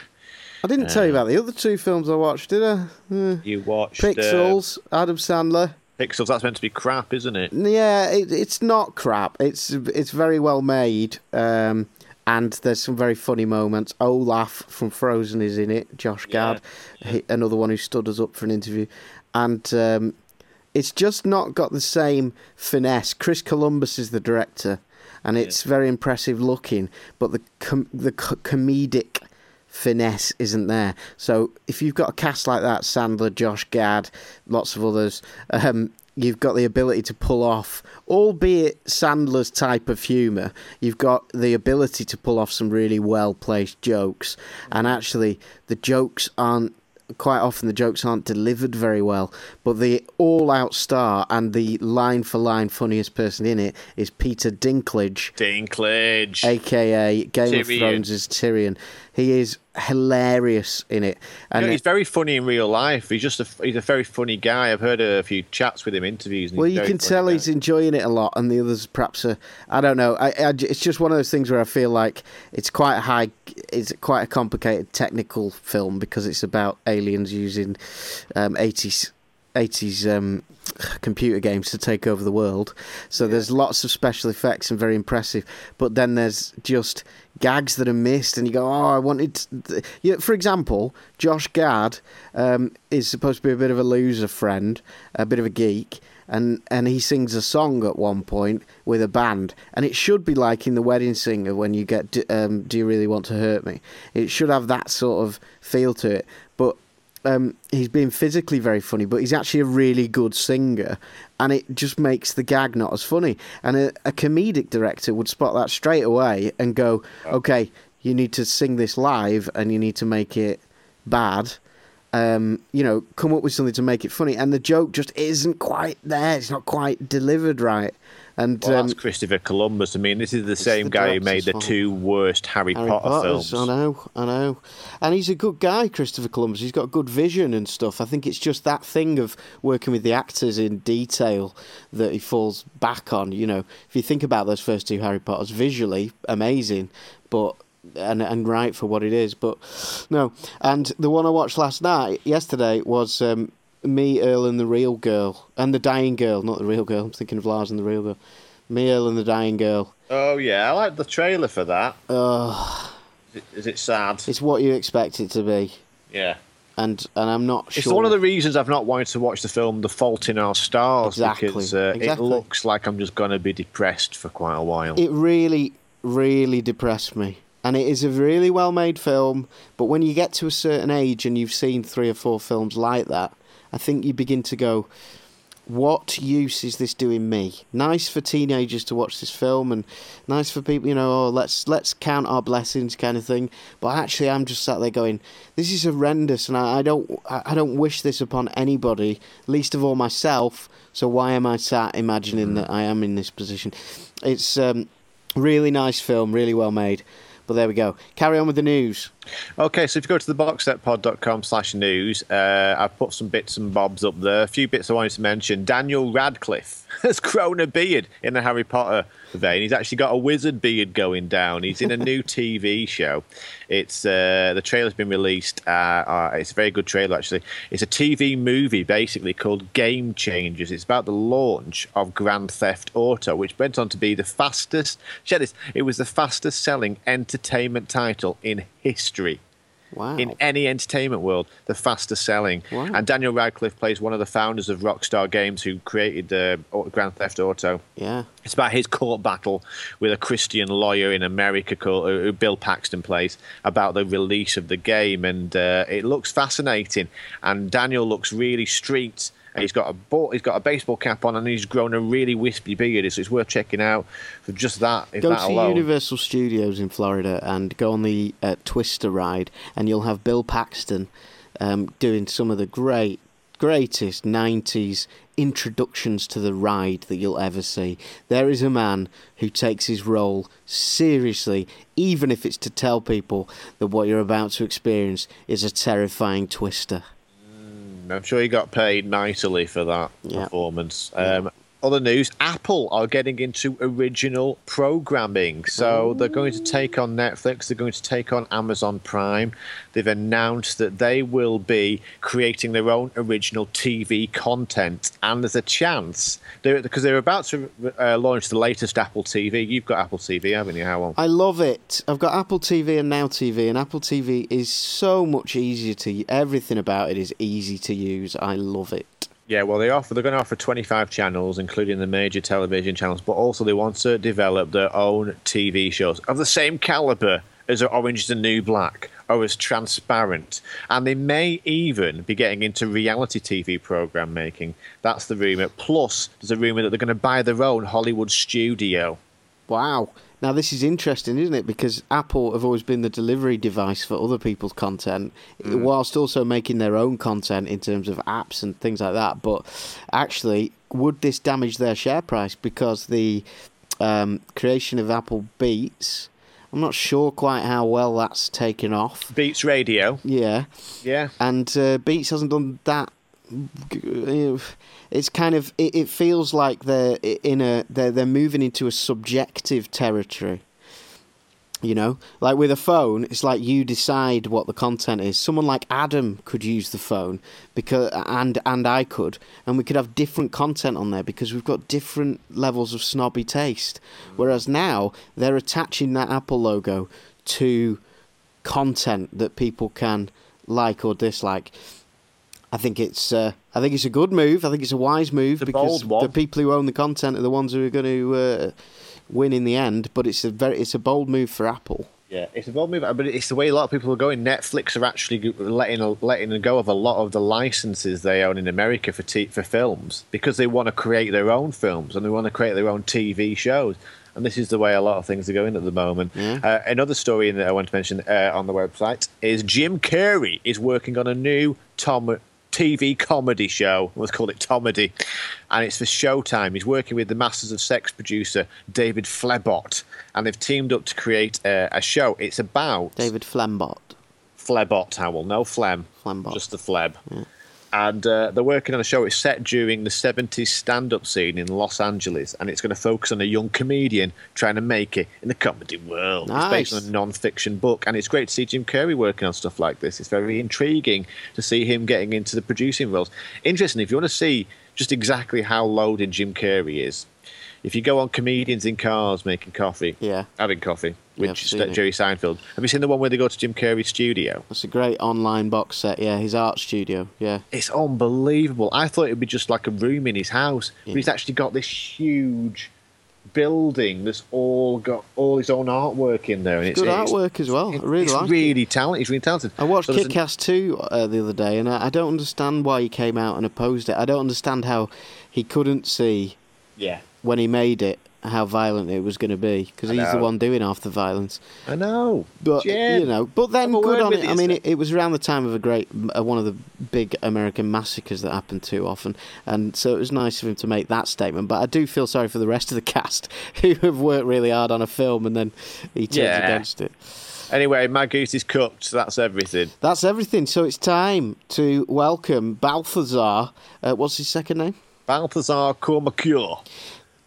B: I didn't tell you about the other two films I watched, did I?
C: You watched uh,
B: Pixels, Adam Sandler.
C: Pixels. That's meant to be crap, isn't it?
B: Yeah, it, it's not crap. It's it's very well made, um, and there's some very funny moments. Olaf from Frozen is in it. Josh Gad, he, another one who stood us up for an interview, and um, it's just not got the same finesse. Chris Columbus is the director, and it's very impressive looking, but the com- the co- comedic finesse isn't there. So if you've got a cast like that, Sandler, Josh Gad, lots of others, um, you've got the ability to pull off, albeit Sandler's type of humour, you've got the ability to pull off some really well placed jokes. And actually, the jokes aren't quite often the jokes aren't delivered very well. But the all-out star and the line-for-line funniest person in it is Peter Dinklage,
C: Dinklage.
B: aka Game of
C: Tyrion.
B: Thrones' Tyrion. He is hilarious in it,
C: You
B: and
C: know, he's very funny in real life. He's just a he's a very funny guy. I've heard a few chats with him, interviews. And
B: Well, you can tell
C: guy.
B: he's enjoying it a lot, and the others perhaps are. I don't know. I, I, it's just one of those things where I feel like it's quite a high. It's quite a complicated technical film because it's about aliens using um, 80s 80s um, computer games to take over the world. So there's lots of special effects and very impressive. But then there's just gags that are missed, and you go, "Oh, I wanted." Yeah, for example, Josh Gad um, is supposed to be a bit of a loser friend, a bit of a geek. And and he sings a song at one point with a band, and it should be like in the Wedding Singer when you get um, "Do you really want to hurt me?" It should have that sort of feel to it. Um, he's being physically very funny, but he's actually a really good singer, and it just makes the gag not as funny. And a, a comedic director would spot that straight away and go, "Okay, you need to sing this live, and you need to make it bad." Um, you know, come up with something to make it funny, and the joke just isn't quite there. It's not quite delivered right. And
C: Well,
B: um,
C: that's Christopher Columbus. I mean, this is the same
B: the
C: guy who made the
B: fault.
C: two worst Harry,
B: Harry
C: Potter
B: Potter's,
C: films.
B: I know, I know. And he's a good guy, Christopher Columbus. He's got good vision and stuff. I think it's just that thing of working with the actors in detail that he falls back on. You know, if you think about those first two Harry Potters, visually amazing, but and and right for what it is. But no, and the one I watched last night, yesterday, was um, Me, Earl, and the Real Girl, and the Dying Girl, not the Real Girl. I'm thinking of Lars and the Real Girl. Me, Earl, and the Dying Girl.
C: Oh yeah, I like the trailer for that.
B: Ugh.
C: Is it- Is it sad?
B: It's what you expect it to be.
C: Yeah.
B: and and I'm not
C: It's one of the reasons I've not wanted to watch the film The Fault in Our Stars
B: Exactly,
C: because uh,
B: exactly.
C: it looks like I'm just going to be depressed for quite a while.
B: It really, really depressed me. And it is a really well made film, but when you get to a certain age and you've seen three or four films like that, I think you begin to go, what use is this doing me? Nice for teenagers to watch this film, and nice for people, you know, oh, let's let's count our blessings, kind of thing. But actually, I'm just sat there going, this is horrendous, and I, I don't I I don't wish this upon anybody, least of all myself. So why am I sat imagining that I am in this position? It's um, really nice film, really well made. But there we go. Carry on with the news.
C: Okay, so if you go to the boxsetpod.com slash news, uh, I've put some bits and bobs up there. A few bits I wanted to mention. Daniel Radcliffe has grown a beard in the Harry Potter vein. He's actually got a wizard beard going down. He's in a new TV show. It's uh, the trailer's been released. Uh, uh, it's a very good trailer, actually. It's a TV movie basically called Game Changers. It's about the launch of Grand Theft Auto, which went on to be the fastest. Check this. It was the fastest selling entertainment title in history
B: Wow.
C: in any entertainment world, the fastest selling.
B: Wow.
C: And Daniel Radcliffe plays one of the founders of Rockstar Games who created the Grand Theft Auto.
B: yeah.
C: It's about his court battle with a Christian lawyer in America called who Bill Paxton plays about the release of the game, and uh, it looks fascinating. And Daniel looks really street. And he's got a ball, he's got a baseball cap on, and he's grown a really wispy beard. So it's worth checking out for just that.
B: Go
C: that
B: to
C: alone.
B: Universal Studios in Florida and go on the uh, Twister ride, and you'll have Bill Paxton um, doing some of the great, greatest '90s introductions to the ride that you'll ever see. There is a man who takes his role seriously, even if it's to tell people that what you're about to experience is a terrifying twister.
C: I'm sure he got paid mightily for that
B: Yeah.
C: performance. Um, other news: Apple are getting into original programming, so they're going to take on Netflix. They're going to take on Amazon Prime. They've announced that they will be creating their own original TV content, and there's a chance they're, because they're about to uh, launch the latest Apple TV. You've got Apple TV, haven't you? How long?
B: I love it. I've got Apple TV and Now TV, and Apple TV is so much easier to. Everything about it is easy to use. I love it.
C: Yeah, well, they offer they're going to offer 25 channels, including the major television channels, but also they want to develop their own TV shows of the same caliber as Orange is the New Black or as transparent, and they may even be getting into reality TV program making. That's the rumor. Plus, there's a rumor that they're going to buy their own Hollywood studio.
B: Wow. Now this is interesting, isn't it? Because Apple have always been the delivery device for other people's content, whilst also making their own content in terms of apps and things like that. But actually, would this damage their share price? Because the um, creation of Apple Beats, I'm not sure quite how well that's taken off.
C: Beats Radio.
B: Yeah,
C: Yeah.
B: and uh, Beats hasn't done that. It's kind of it, it feels like they're in a they're they're moving into a subjective territory. You know, like with a phone, it's like you decide what the content is. Someone like Adam could use the phone because, and and I could, and we could have different content on there because we've got different levels of snobby taste. Whereas now they're attaching that Apple logo to content that people can like or dislike. I think it's uh, I think it's a good move. I think it's a wise move
C: a
B: because the people who own the content are the ones who are going to uh, win in the end. But it's a very it's a bold move for Apple.
C: Yeah, it's a bold move, but it's the way a lot of people are going. Netflix are actually letting letting go of a lot of the licenses they own in America for t- for films because they want to create their own films and they want to create their own TV shows. And this is the way a lot of things are going at the moment. Uh, another story that I want to mention uh, on the website is Jim Carrey is working on a new Tom TV comedy show. Let's call it Tomedy. And it's for Showtime. He's working with the Masters of Sex producer David Flebotte. And they've teamed up to create uh, a show. It's about
B: David Flembot.
C: Flebotte Hywel, no phlegm,
B: Flembot.
C: just the fleb. And uh, they're working on a show. It's set during the 70s stand up scene in Los Angeles, and it's going to focus on a young comedian trying to make it in the comedy world. It's based on a non fiction book, and it's great to see Jim Carrey working on stuff like this. It's very intriguing to see him getting into the producing roles. Interesting, if you want to see just exactly how loaded Jim Carrey is, if you go on comedians in cars making coffee,
B: Yeah.
C: having coffee, which
B: it.
C: Jerry Seinfeld. Have you seen the one where they go to Jim Carrey's studio?
B: That's a great online box set. Yeah, his art studio. Yeah.
C: It's unbelievable. I thought it would be just like a room in his house,
B: Yeah.
C: but he's actually got this huge building that's all got all his own artwork in there. And it's
B: Good
C: it's-
B: artwork as well. I really
C: it's
B: like it.
C: really talented. He's really talented.
B: I watched
C: So there's
B: Kick-Ass 2 uh, the other day, and I, I don't understand why he came out and opposed it. I don't understand how he couldn't see
C: Yeah,
B: when he made it how violent it was going to be because he's the one doing half the violence.
C: I know.
B: But
C: Jim,
B: you know, but then good on it. I mean, it, it was around the time of a great uh, one of the big American massacres that happened too often, and so it was nice of him to make that statement. But I do feel sorry for the rest of the cast who have worked really hard on a film and then he turns
C: Yeah.
B: against it.
C: Anyway, my goose is cooked. So that's everything.
B: That's everything. So it's time to welcome Baltazar. Uh, what's his second name?
C: Baltazar Kormakur.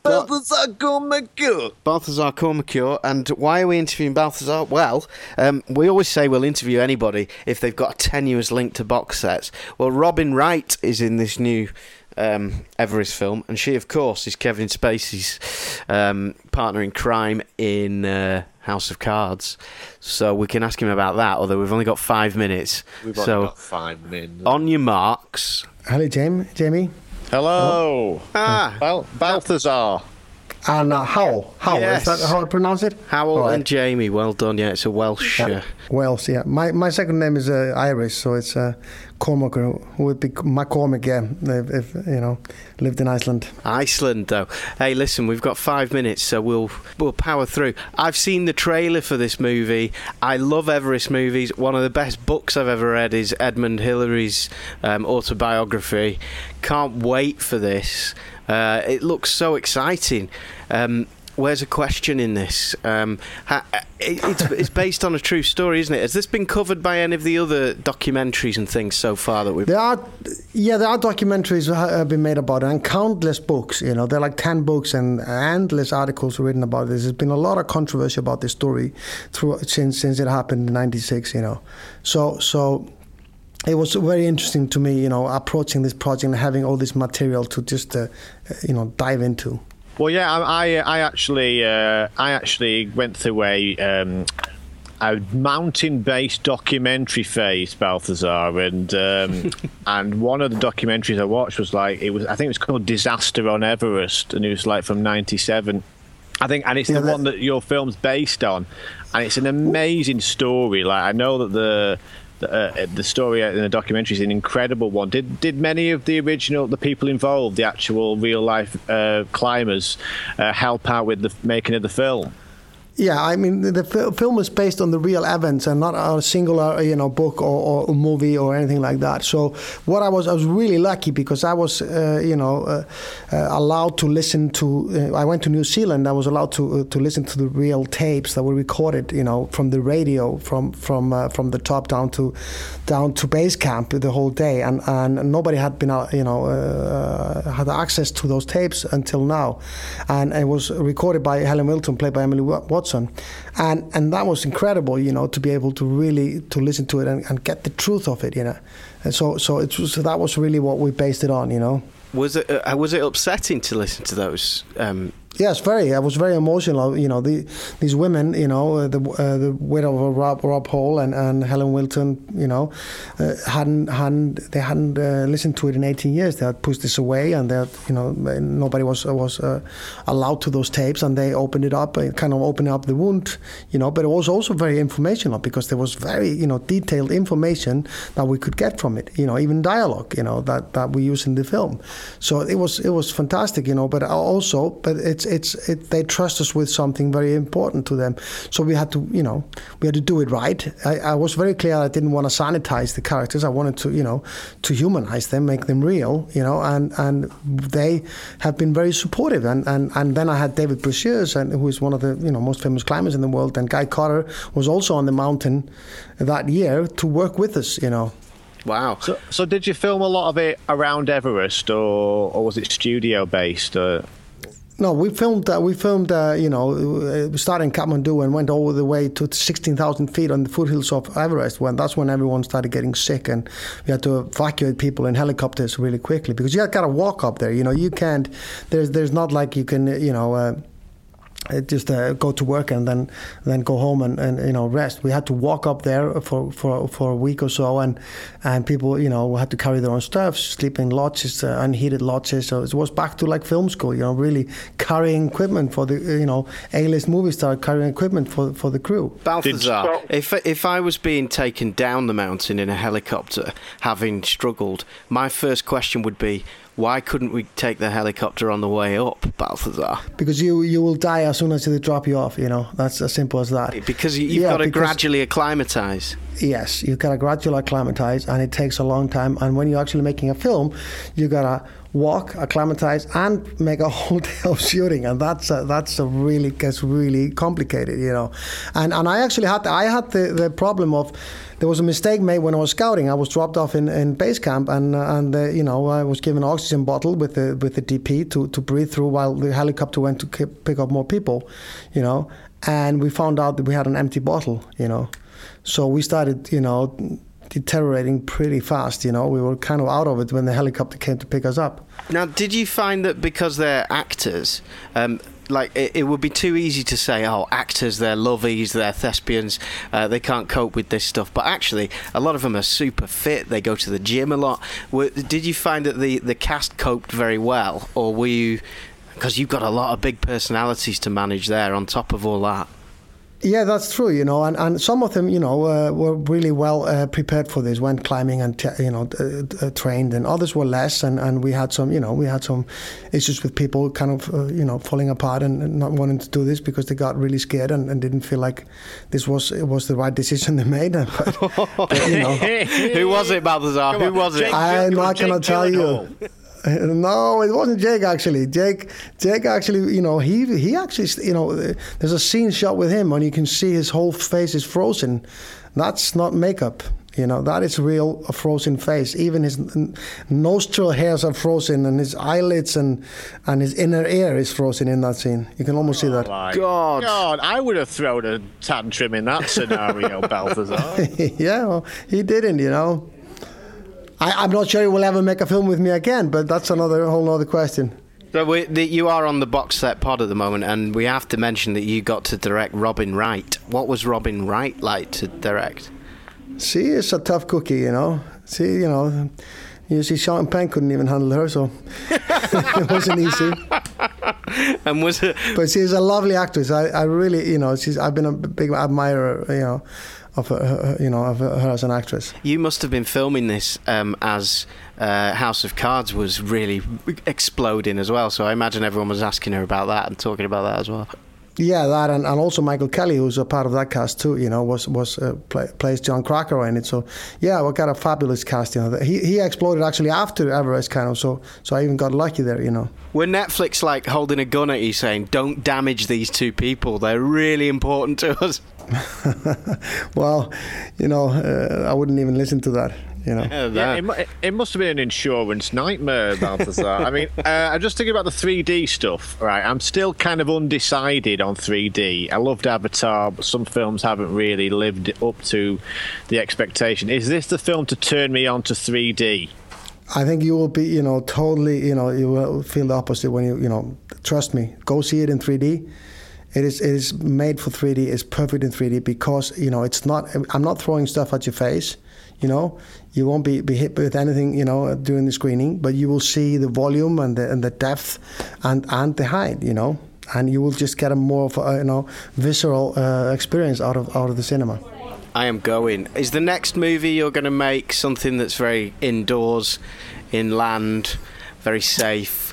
C: Baltazar Kormakur.
B: Baltazar Kormakur. And why are we interviewing Baltazar? Well, um, we always say we'll interview anybody if they've got a tenuous link to box sets. Well, Robin Wright is in this new um, Everest film, and she, of course, is Kevin Spacey's um, partner in crime in uh, House of Cards. So we can ask him about that, although we've only got five minutes.
C: We've
B: so
C: only got five minutes.
B: on your marks.
D: Hello, Jamie. Jamie.
C: Hello.
B: Ah,
C: Bal- Baltazar.
D: And uh, Hywel. Hywel.
B: Yes.
D: Is that how I pronounce it?
B: Hywel
D: All right.
B: and Jamie. Well done. Yeah, it's a Welsh. Uh,
D: Wales, yeah. My my second name is uh, Irish, so it's uh, Cormac, who would be McCormick, yeah, if, if, you know, lived in Iceland.
B: Iceland, though. Hey, listen, we've got five minutes, so we'll we'll power through. I've seen the trailer for this movie. I love Everest movies. One of the best books I've ever read is Edmund Hillary's um, autobiography. Can't wait for this. Uh, it looks so exciting. Um, Where's a question in this? Um, it, it's, it's based on a true story, isn't it? Has this been covered by any of the other documentaries and things so far that we've?
D: There are, yeah, there are documentaries that have been made about it, and countless books. You know, there are like ten books and endless articles written about this. There's been a lot of controversy about this story through since since it happened in '96. You know, so so it was very interesting to me, you know, approaching this project and having all this material to just, uh, you know, dive into.
C: Well, yeah, I, I, I actually, uh, I actually went through a um, a mountain-based documentary phase, Baltazar, and um, and one of the documentaries I watched was like it was, I think it was called Disaster on Everest, and it was like from '97. I think, and it's
D: Yeah,
C: the
D: that-
C: one that your film's based on, and it's an amazing story. Like I know that the uh, the story in the documentary is an incredible one. Did did many of the original the people involved, the actual real life uh, climbers, uh, help out with the making of the film?
D: Yeah, I mean the, film is based on the real events and not a singular, you know, book or, or movie or anything like that. So what I was, I was really lucky because I was, uh, you know, uh, uh, allowed to listen to. Uh, I went to New Zealand. I was allowed to uh, to listen to the real tapes that were recorded, you know, from the radio, from from uh, from the top down to down to base camp the whole day, and and nobody had been, you know, had access to those tapes until now, and it was recorded by Helen Wilton, played by Emily Watson Watson, and and that was incredible, you know, to be able to really to listen to it and, and get the truth of it, you know, and so so it was so that was really what we based it on, you know.
B: Was it uh, was it upsetting to listen to those um,
D: Yes, very. I was very emotional. You know, the, these women. You know, uh, the uh, the widow of Rob, Rob Hall and, and Helen Wilton. You know, uh, hadn't hadn't they hadn't uh, listened to it in 18 years. They had pushed this away, and that you know nobody was was uh, allowed to those tapes, and they opened it up, and kind of opened up the wound. You know, but it was also very informational because there was very you know detailed information that we could get from it. You know, even dialogue. You know that that we use in the film. So it was it was fantastic. You know, but also but it's it's it, they trust us with something very important to them. So we had to, you know, we had to do it right. I, I was very clear. I didn't want to sanitize the characters. I wanted to, you know, to humanize them, make them real, you know, and and they have been very supportive. And and, and then I had David Breashears, and who is one of the you know most famous climbers in the world, and Guy Cotter was also on the mountain that year to work with us, you know.
B: Wow.
C: So, so did you film a lot of it around Everest, or, or was it studio based? Or?
D: No, we filmed. Uh, we filmed. Uh, you know, uh, in Kathmandu and went all the way to 16,000 feet on the foothills of Everest. When that's when everyone started getting sick, and we had to evacuate people in helicopters really quickly because you got to walk up there. You know, you can't. There's there's not like you can. You know. Uh, just uh, go to work and then then go home and, and you know rest. We had to walk up there for, for, for a week or so, and and people you know had to carry their own stuff, sleep in lodges, uh, unheated lodges. So it was back to like film school, you know, really carrying equipment for the you know A-list movie star carrying equipment for for the crew.
B: Baltazar, if if I was being taken down the mountain in a helicopter, having struggled, my first question would be why couldn't we take the helicopter on the way up, Baltazar?
D: Because you you will die as soon as they drop you off. You know that's as simple as that.
B: Because you've yeah, got to gradually acclimatise.
D: Yes, you've got to gradually acclimatise, and it takes a long time. And when you're actually making a film, you have gotta walk, acclimatize, and make a whole day of shooting, and that's a, that's a really gets really complicated, you know. And and I actually had I had the, the problem of there was a mistake made when I was scouting. I was dropped off in, in base camp, and and uh, you know I was given an oxygen bottle with the with the DP to, to breathe through while the helicopter went to pick up more people, you know. And we found out that we had an empty bottle, you know. So we started, you know, deteriorating pretty fast. You know, we were kind of out of it when the helicopter came to pick us up.
B: Now, did you find that because they're actors, um, like it, it, would be too easy to say, oh, actors, they're lovies, they're thespians, uh, they can't cope with this stuff. But actually, a lot of them are super fit. They go to the gym a lot. Were, did you find that the the cast coped very well, or were you? Because you've got a lot of big personalities to manage there. On top of all that.
D: Yeah, that's true. You know, and, and some of them, you know, uh, were really well uh, prepared for this, went climbing and you know uh, trained, and others were less. And, and we had some, you know, we had some issues with people kind of, uh, you know, falling apart and, and, not wanting to do this because they got really scared and, and didn't feel like this was it was the right decision they made. But,
B: but, you know, who was it, Baltazar? Who was it?
D: I'm not going to tell you. No, it wasn't Jake actually. Jake, Jake actually, you know, he he actually, you know, there's a scene shot with him, and you can see his whole face is frozen. That's not makeup. You know, that is real a frozen face. Even his nostril hairs are frozen, and his eyelids and and his inner ear is frozen in that scene. You can almost see oh that.
C: Oh God, God, I would have thrown a tantrum in that scenario, Baltazar.
D: yeah, well, he didn't. You know. I, am not sure he will ever make a film with me again, but that's another whole other question.
B: So we, the, you are on the box set pod at the moment, and we have to mention that you got to direct Robin Wright. What was Robin Wright like to direct?
D: She is a tough cookie, you know. She, you know, you see, Sean Penn couldn't even handle her, so it wasn't easy.
B: And was it?
D: But she's a lovely actress. I, I really, you know, she's. I've been a big admirer, you know, of her, her you know of her, her as an actress.
B: You must have been filming this um, as uh, House of Cards was really exploding as well. So I imagine everyone was asking her about that and talking about that as well.
D: Yeah, that and, and also Michael Kelly, who's a part of that cast too. You know, was was uh, play, plays Jon Krakauer in it. So yeah, we got a fabulous cast. You know, he he exploded actually after Everest, kind of. So so I even got lucky there. You know.
B: Were Netflix like holding a gun at you, saying, "Don't damage these two people. They're really important to us."
D: well, you know, uh, I wouldn't even listen to that you know.
C: Yeah, it, it, must have been an insurance nightmare, Baltazar. I mean, uh, I'm just thinking about the 3D stuff. Right, I'm still kind of undecided on 3D. I loved Avatar, but some films haven't really lived up to the expectation. Is this the film to turn me on to 3D?
D: I think you will be, you know, totally, you know, you will feel the opposite when you, you know, trust me, go see it in 3D. It is it is made for 3D. It's perfect in 3D because you know it's not. I'm not throwing stuff at your face. You know, you won't be, be hit with anything, you know, during the screening, but you will see the volume and the, and the depth and, and the height, you know, and you will just get a more of a, you know, visceral uh, experience out of, out of the cinema.
B: I am going. Is the next movie you're going to make something that's very indoors, inland, very safe?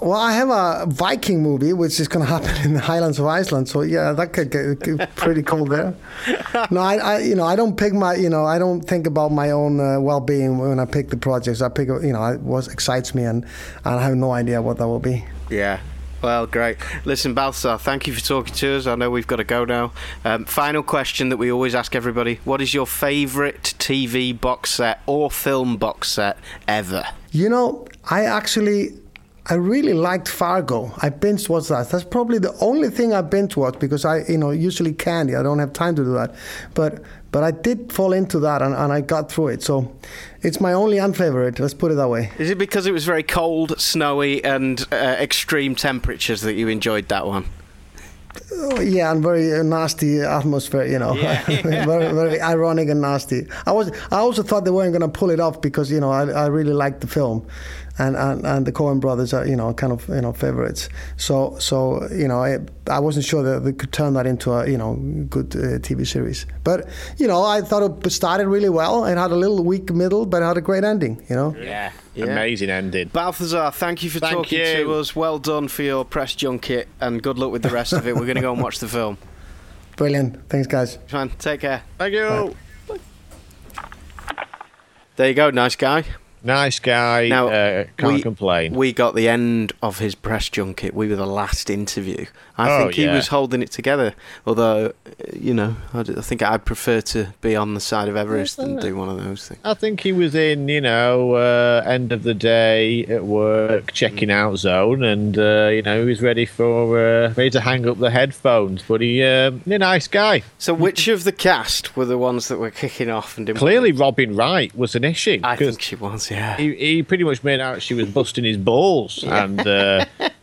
D: Well, I have a Viking movie which is going to happen in the Highlands of Iceland. So yeah, that could get pretty cool there. No, I, I, you know, I don't pick my, you know, I don't think about my own uh, well-being when I pick the projects. I pick, you know, what excites me, and, and I have no idea what that will be.
B: Yeah. Well, great. Listen, Baltazar, thank you for talking to us. I know we've got to go now. Um, final question that we always ask everybody What is your favourite TV box set or film box set ever?
D: You know, I actually I really liked Fargo. I binge watched that. That's probably the only thing I binge watched because I, you know, usually candy. I don't have time to do that. But but I did fall into that and, and I got through it. So it's my only unfavorite. Let's put it that way.
B: Is it because it was very cold, snowy, and uh, extreme temperatures that you enjoyed that one?
D: Oh, yeah, and very uh, nasty atmosphere, you know, yeah, yeah. very, very ironic and nasty. I was, I also thought they weren't going to pull it off because you know I, I really liked the film, and, and, and the Coen brothers are you know kind of you know favorites. So so you know I, I wasn't sure that they could turn that into a you know good uh, TV series. But you know I thought it started really well. It had a little weak middle, but it had a great ending. You know.
B: Yeah.
C: Yeah. Amazing ending.
B: Baltazar, thank you for
C: thank
B: talking
C: you.
B: to us. Well done for your press junket, and good luck with the rest of it. We're going to go and watch the film.
D: Brilliant. Thanks, guys.
B: Fine. Take care.
C: Thank you.
B: Bye. There you go. Nice guy.
C: Nice guy. Now, uh, can't
B: we,
C: complain.
B: We got the end of his press junket. We were the last interview. I
C: Oh,
B: think he
C: yeah.
B: was holding it together. Although, uh, you know, I think I'd prefer to be on the side of Everest than do one of those things.
C: I think he was in, you know, uh, end of the day at work, checking out zone, and uh, you know he was ready for uh, ready to hang up the headphones. But he, um, a nice guy.
B: So, which of the cast were the ones that were kicking off and didn't?
C: Clearly, Robin Wright was an issue.
B: I
C: 'cause
B: think she was. Yeah.
C: he, he pretty much made out she was busting his balls, and uh,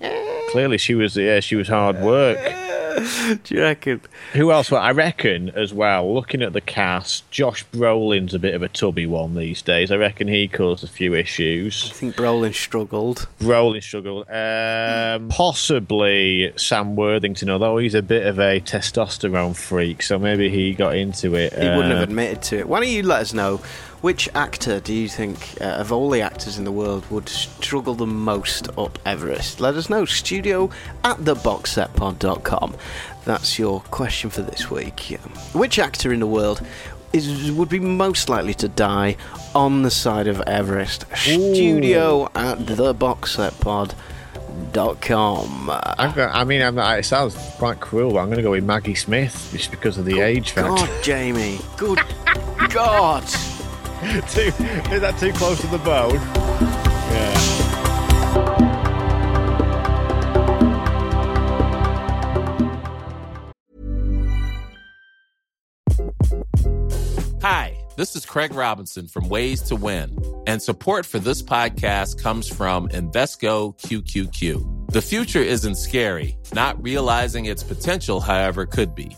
C: clearly she was. Yeah, she was hard work.
B: do you reckon?
C: Who else? Well, I reckon as well. Looking at the cast, Josh Brolin's a bit of a tubby one these days. I reckon he caused a few issues.
B: I think Brolin struggled.
C: Brolin struggled. Um, possibly Sam Worthington, although he's a bit of a testosterone freak, so maybe he got into it.
B: He wouldn't have
C: Uh,
B: admitted to it. Why don't you let us know which actor do you think, uh, of all the actors in the world, would struggle the most up Everest? Let us know. Studio at theboxsetpod.com. That's your question for this week. Which actor in the world is would be most likely to die on the side of Everest? Studio at theboxsetpod.com.
C: I'm go- I mean, I'm, it sounds quite cruel, but I'm going to go with Maggie Smith just because of the age factor.
B: God, Jamie. Good God.
C: too, is that too close to the bone? Yeah.
E: Hi, this is Craig Robinson from Ways to Win, and support for this podcast comes from Invesco QQQ. The future isn't scary, not realizing its potential, however, could be.